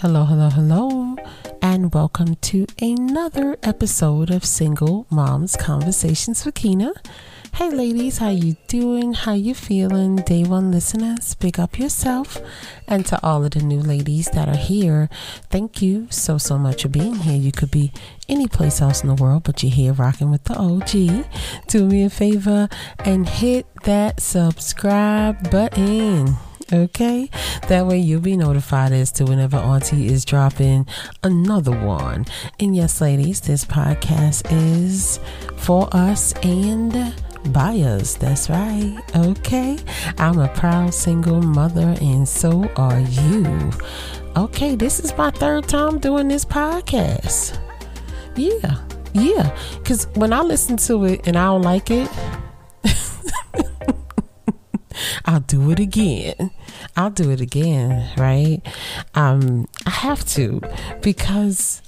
Hello, hello, hello, and welcome to another episode of Single Moms Conversations with Keyna. Hey ladies, how you doing? How you feeling? Day one listeners, big up yourself. And to all of the new ladies that are here, thank you so so much for being here. You could be any place else in the world, but you're here rocking with the OG. Do me a favor and hit that subscribe button. Okay, that way you'll be notified as to whenever Auntie is dropping another one. And yes, ladies, this podcast is for us and by us. That's right. Okay, I'm a proud single mother, and so are you. Okay, this is my third time doing this podcast. Yeah, yeah, because when I listen to it and I don't like it, I'll do it again. I'll do it again, right? Um, I have to because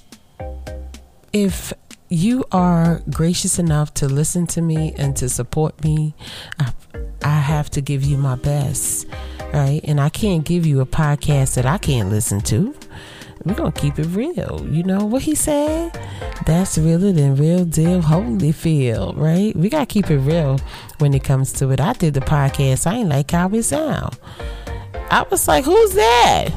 if you are gracious enough to listen to me and to support me, I, I have to give you my best, right? And I can't give you a podcast that I can't listen to. We're gonna keep it real. You know what he said? That's realer than real deal Holyfield, right? We gotta keep it real when it comes to it. I did the podcast, I ain't like how it sound. I was like, who's that?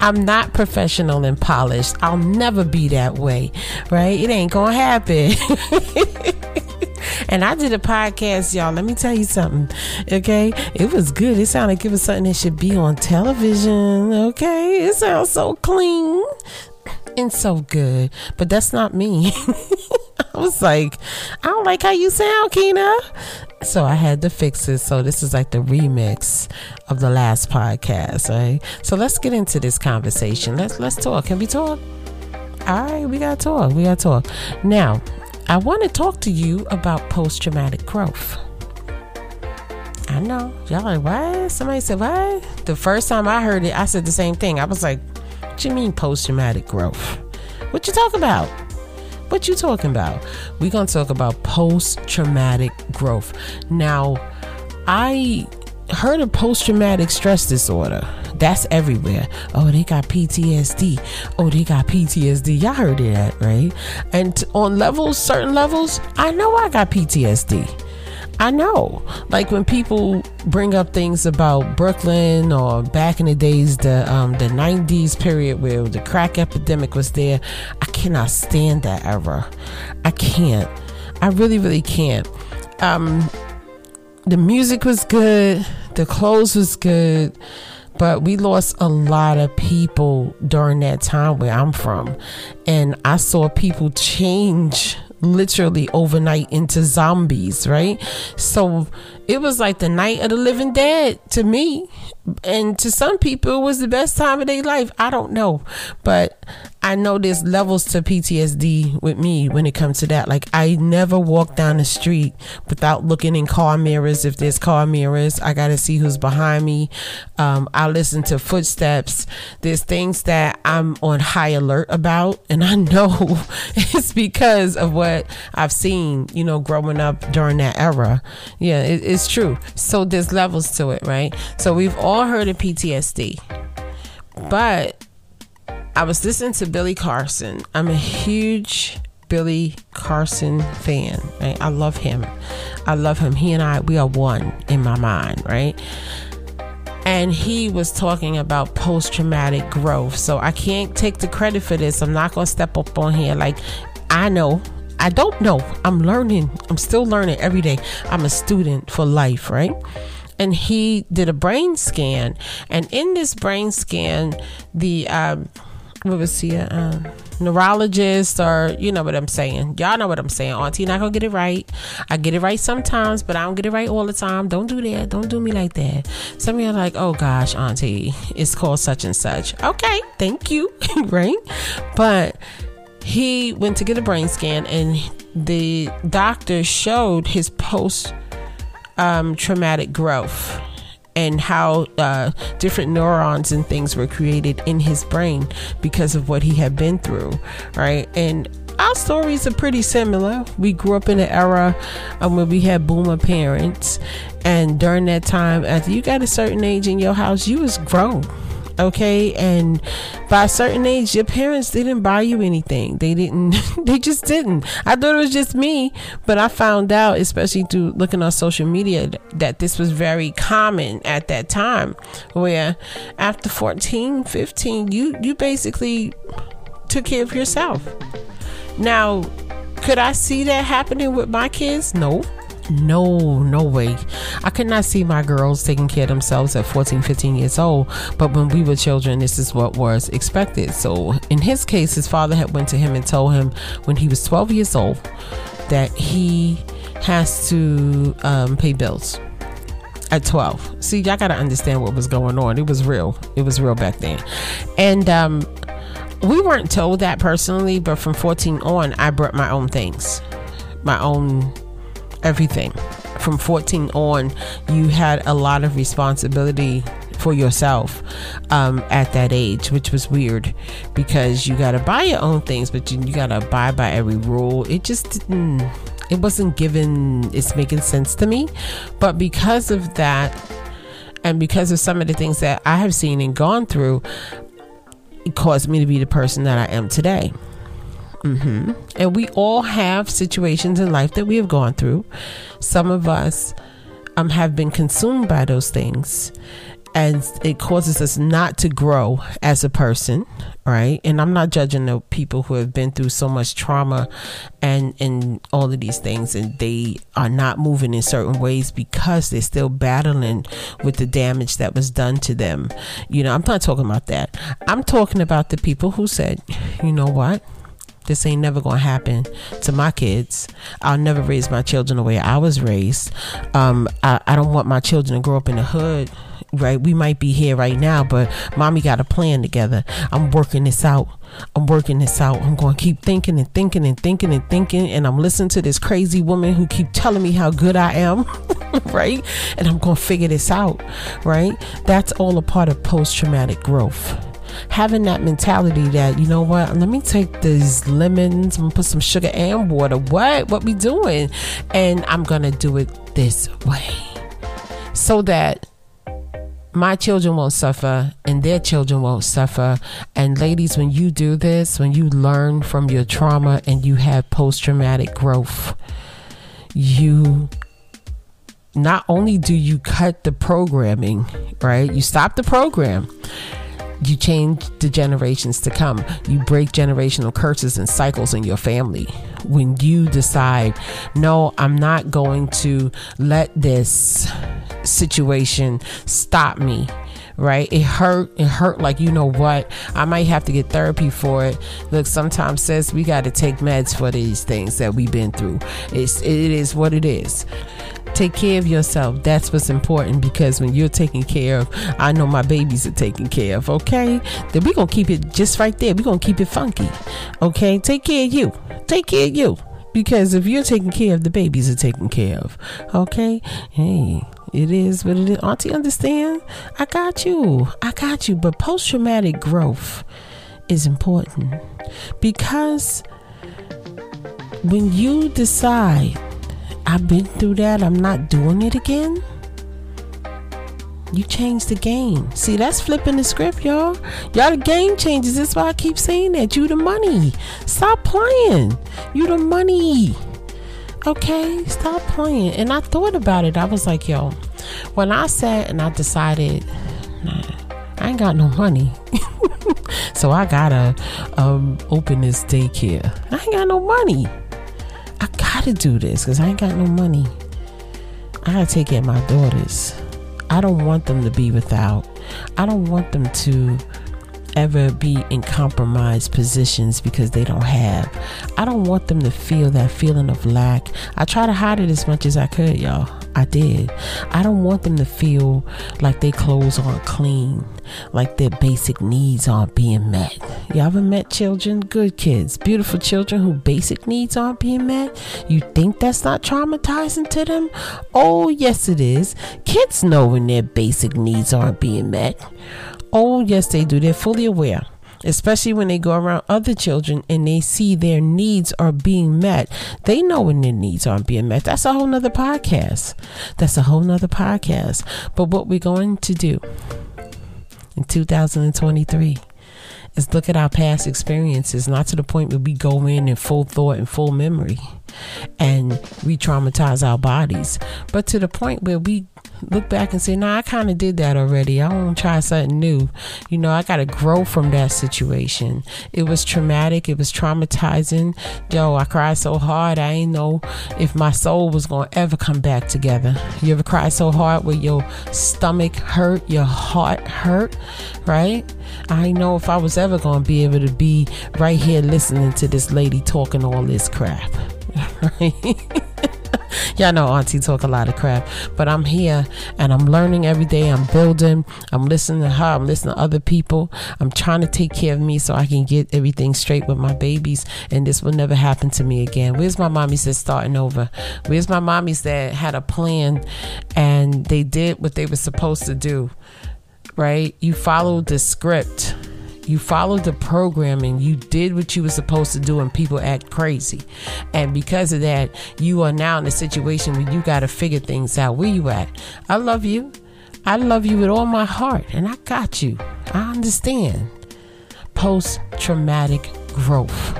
I'm not professional and polished. I'll never be that way, right? It ain't gonna happen. and I did a podcast, y'all. Let me tell you something, okay? It was good. It sounded like it was something that should be on television, okay? It sounds so clean and so good, but that's not me. I was like, I don't like how you sound, Keyna. So I had to fix it. So this is like the remix of the last podcast, right? So let's get into this conversation. Let's let's talk. Can we talk? All right, we gotta talk. We gotta talk. Now, I want to talk to you about post traumatic growth. I know. Y'all like, what? Somebody said, what? The first time I heard it, I said the same thing. I was like, what you mean post traumatic growth? What you talk about? What you talking about? We're gonna talk about post traumatic growth. Now, I heard of post traumatic stress disorder. That's everywhere. Oh, they got PTSD. Oh, they got PTSD. Y'all heard of that, right? And on levels, certain levels, I know I got PTSD. I know. Like when people bring up things about Brooklyn or back in the days, the um, the '90s period where the crack epidemic was there, cannot stand that era. I can't. I really, really can't. Um, the music was good. The clothes was good. But we lost a lot of people during that time where I'm from. And I saw people change literally overnight into zombies, right? So it was like the night of the living dead to me. And to some people, it was the best time of their life. I don't know. But I know there's levels to PTSD with me when it comes to that. Like, I never walk down the street without looking in car mirrors. If there's car mirrors, I got to see who's behind me. Um, I listen to footsteps. There's things that I'm on high alert about. And I know it's because of what I've seen, you know, growing up during that era. Yeah, it, it's true. So there's levels to it, right? So we've all heard of PTSD, but I was listening to Billy Carson. I'm a huge Billy Carson fan, right? I love him. I love him. He and I, we are one in my mind, right? and he was talking about post traumatic growth. So I can't take the credit for this. I'm not going to step up on here like I know I don't know. I'm learning. I'm still learning every day. I'm a student for life, right? And he did a brain scan, and in this brain scan, the um, what was he? Uh, neurologist, or you know what I'm saying? Y'all know what I'm saying. Auntie not gonna get it right. I get it right sometimes, but I don't get it right all the time. Don't do that. Don't do me like that. Some of you are like, oh gosh, Auntie, it's called such and such. Okay, thank you, right? But he went to get a brain scan and the doctor showed his post um, traumatic growth and how uh, different neurons and things were created in his brain because of what he had been through, right? And our stories are pretty similar. We grew up in an era um, where we had boomer parents, and during that time, after you got a certain age in your house, you was grown okay? And by a certain age your parents didn't buy you anything. They didn't they just didn't. I thought it was just me but i found out especially through looking on social media that this was very common at that time where after 14 15 you you basically took care of yourself. Now could i see that happening with my kids? No no, no way. I could not see my girls taking care of themselves at 14, 15 years old. But when we were children, this is what was expected. So in his case, his father had went to him and told him when he was 12 years old that he has to um, pay bills at 12. See, y'all got to understand what was going on. It was real. It was real back then. And um, we weren't told that personally, but from 14 on, I brought my own things, my own everything. From 14 on, you had a lot of responsibility for yourself um, at that age, which was weird because you got to buy your own things, but you, you got to abide by every rule. It just didn't, it wasn't given, it's making sense to me. But because of that, and because of some of the things that I have seen and gone through, it caused me to be the person that I am today. Mm-hmm. And we all have situations in life that we have gone through. Some of us um, have been consumed by those things, and it causes us not to grow as a person, right? And I'm not judging the people who have been through so much trauma and and all of these things, and they are not moving in certain ways because they're still battling with the damage that was done to them. You know, I'm not talking about that. I'm talking about the people who said, you know what? This ain't never gonna happen to my kids. I'll never raise my children the way I was raised. Um, I, I don't want my children to grow up in the hood right? We might be here right now, but mommy got a plan together. I'm working this out. I'm working this out. I'm going to keep thinking and thinking and thinking and thinking. And I'm listening to this crazy woman who keep telling me how good I am, right? And I'm going to figure this out, right? That's all a part of post traumatic growth having that mentality that you know what let me take these lemons and put some sugar and water. What? What we doing? And i'm gonna do it this way. So that my children won't suffer and their children won't suffer. And ladies, when you do this, when you learn from your trauma and you have post traumatic growth, you not only do you cut the programming, right? You stop the program you change the generations to come. You break generational curses and cycles in your family. When you decide, no, I'm not going to let this situation stop me right? It hurt it hurt like you know what? I might have to get therapy for it. Look sometimes says we got to take meds for these things that we've been through. It's it is what it is take care of yourself. That's what's important because when you're taken care of, I know my babies are taken care of. Okay, then we're gonna keep it just right there. We're gonna keep it funky. Okay, take care of you. Take care of you because if you're taking care of the babies are taken care of. Okay, hey. It is what it is. Auntie, understand? I got you. I got you. But post traumatic growth is important because when you decide I've been through that. I'm not doing it again. You changed the game. See, that's flipping the script, y'all. Y'all the game changes. That's why I keep saying that. You the money. Stop playing. You the money. Okay? Stop playing. And I thought about it. I was like, yo, when I sat and I decided, nah, I ain't got no money. so I gotta um, open this daycare. I ain't got no money. Gotta do this because I ain't got no money. I gotta take care of my daughters. I don't want them to be without. I don't want them to ever be in compromised positions because they don't have. I don't want them to feel that feeling of lack. I try to hide it as much as I could, y'all. I did. I don't want them to feel like their clothes aren't clean, like their basic needs aren't being met. You all ever met children, good kids, beautiful children who basic needs aren't being met? You think that's not traumatizing to them? Oh, yes, it is. Kids know when their basic needs aren't being met. Oh, yes, they do. They're fully aware especially when they go around other children and they see their needs are being met. They know when their needs aren't being met. That's a whole nother podcast. That's a whole nother podcast. But what we're going to do in 2023 is look at our past experiences, not to the point where we go in in full thought and full memory and re traumatize our bodies, but to the point where we look back and say, nah, I kind of did that already. I want to try something new. You know, I got to grow from that situation. It was traumatic. It was traumatizing. Yo, I cried so hard. I ain't know if my soul was going to ever come back together. You ever cry so hard where your stomach hurt, your heart hurt, right? I know if I was ever going to be able to be right here listening to this lady talking all this crap. Right? Y'all know Auntie talk a lot of crap, but I'm here and I'm learning every day. I'm building. I'm listening to her. I'm listening to other people. I'm trying to take care of me so I can get everything straight with my babies, and this will never happen to me again. Where's my mommies that starting over? Where's my mommies that had a plan and they did what they were supposed to do? Right? You followed the script you followed the programming. You did what you were supposed to do, and people act crazy. And because of that, you are now in a situation where you got to figure things out. Where you at? I love you. I love you with all my heart, and I got you. I understand. Post traumatic growth.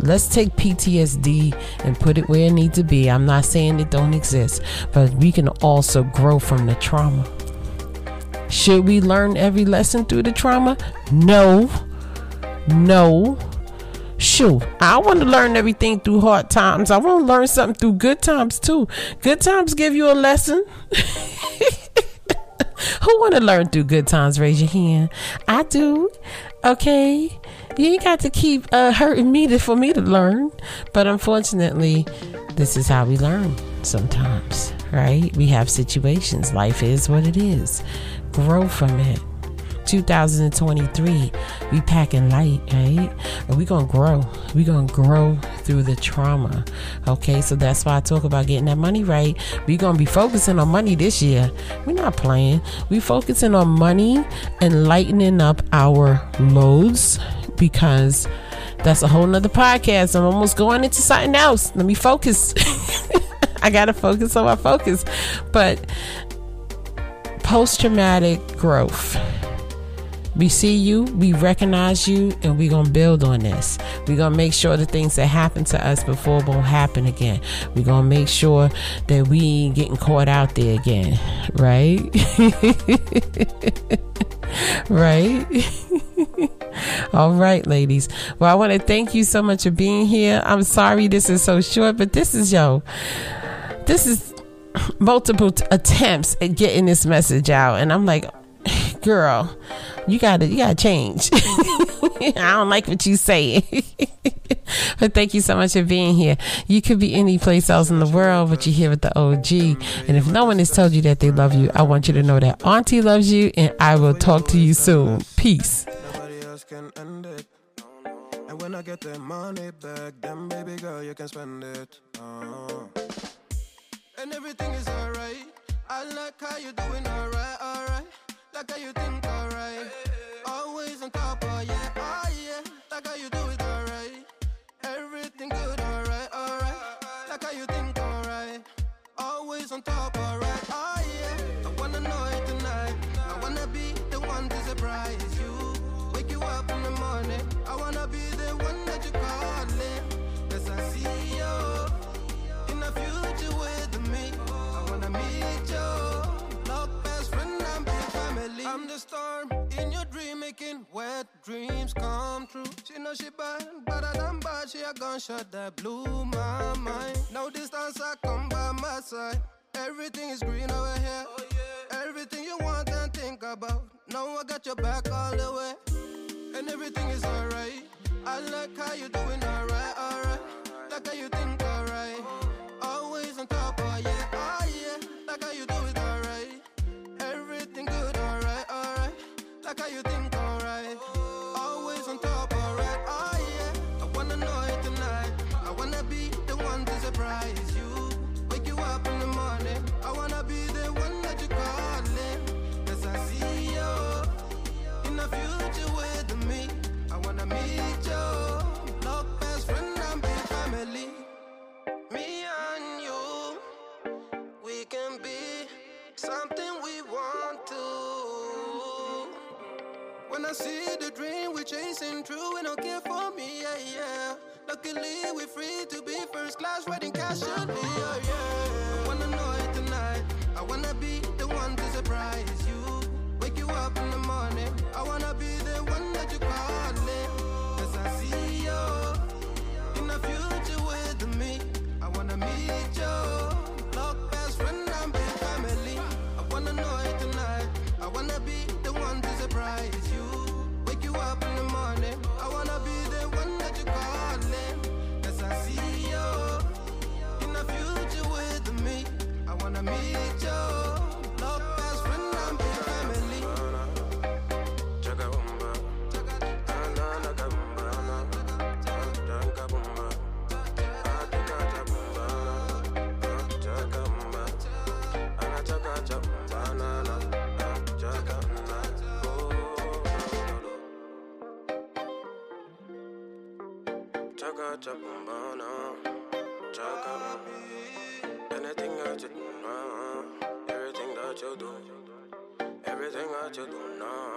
Let's take PTSD and put it where it needs to be. I'm not saying it don't exist, but we can also grow from the trauma. Should we learn every lesson through the trauma? No. No. Shoot, I want to learn everything through hard times. I want to learn something through good times too. Good times give you a lesson. Who want to learn through good times? Raise your hand. I do. Okay. You ain't got to keep uh, hurting me to, for me to learn. But unfortunately, this is how we learn sometimes, right? We have situations. Life is what it is grow from it. 2023, we packing light, right? And we gonna grow. We gonna grow through the trauma. Okay, so that's why I talk about getting that money right. We gonna be focusing on money this year. We're not playing. We focusing on money and lightening up our loads because that's a whole nother podcast. I'm almost going into something else. Let me focus. I gotta focus on my focus. But post traumatic growth. We see you, we recognize you, and we're going to build on this. We're going to make sure the things that happened to us before won't happen again. We're going to make sure that we ain't getting caught out there again. Right? right? All right, ladies. Well, I want to thank you so much for being here. I'm sorry this is so short, but this is yo. This is multiple t- attempts at getting this message out, and I'm like, girl, you gotta you gotta change. I don't like what you say. but thank you so much for being here. You could be any place else in the world, but you're here with the OG. And if no one has told you that they love you, I want you to know that Auntie loves you, and I will talk to you soon. Peace. When I get the money back, then baby girl, you can spend it. Uh and everything is alright. I like how you're doing alright, alright. Like how you think know she bad, but I don't bad. She a gunshot that blew my mind. No distance, I come by my side. Everything is green over here. Oh, yeah. Everything you want and think about. No, I got your back all the way. And everything is alright. I like how you doing see the dream we're chasing true and care for me, yeah, yeah. Luckily, we're free to be first class, riding casually, yeah, yeah. I wanna know it tonight. I wanna be the one Chaka chapumbana, chaka. Anything that you do now, everything that you do, everything that you do now.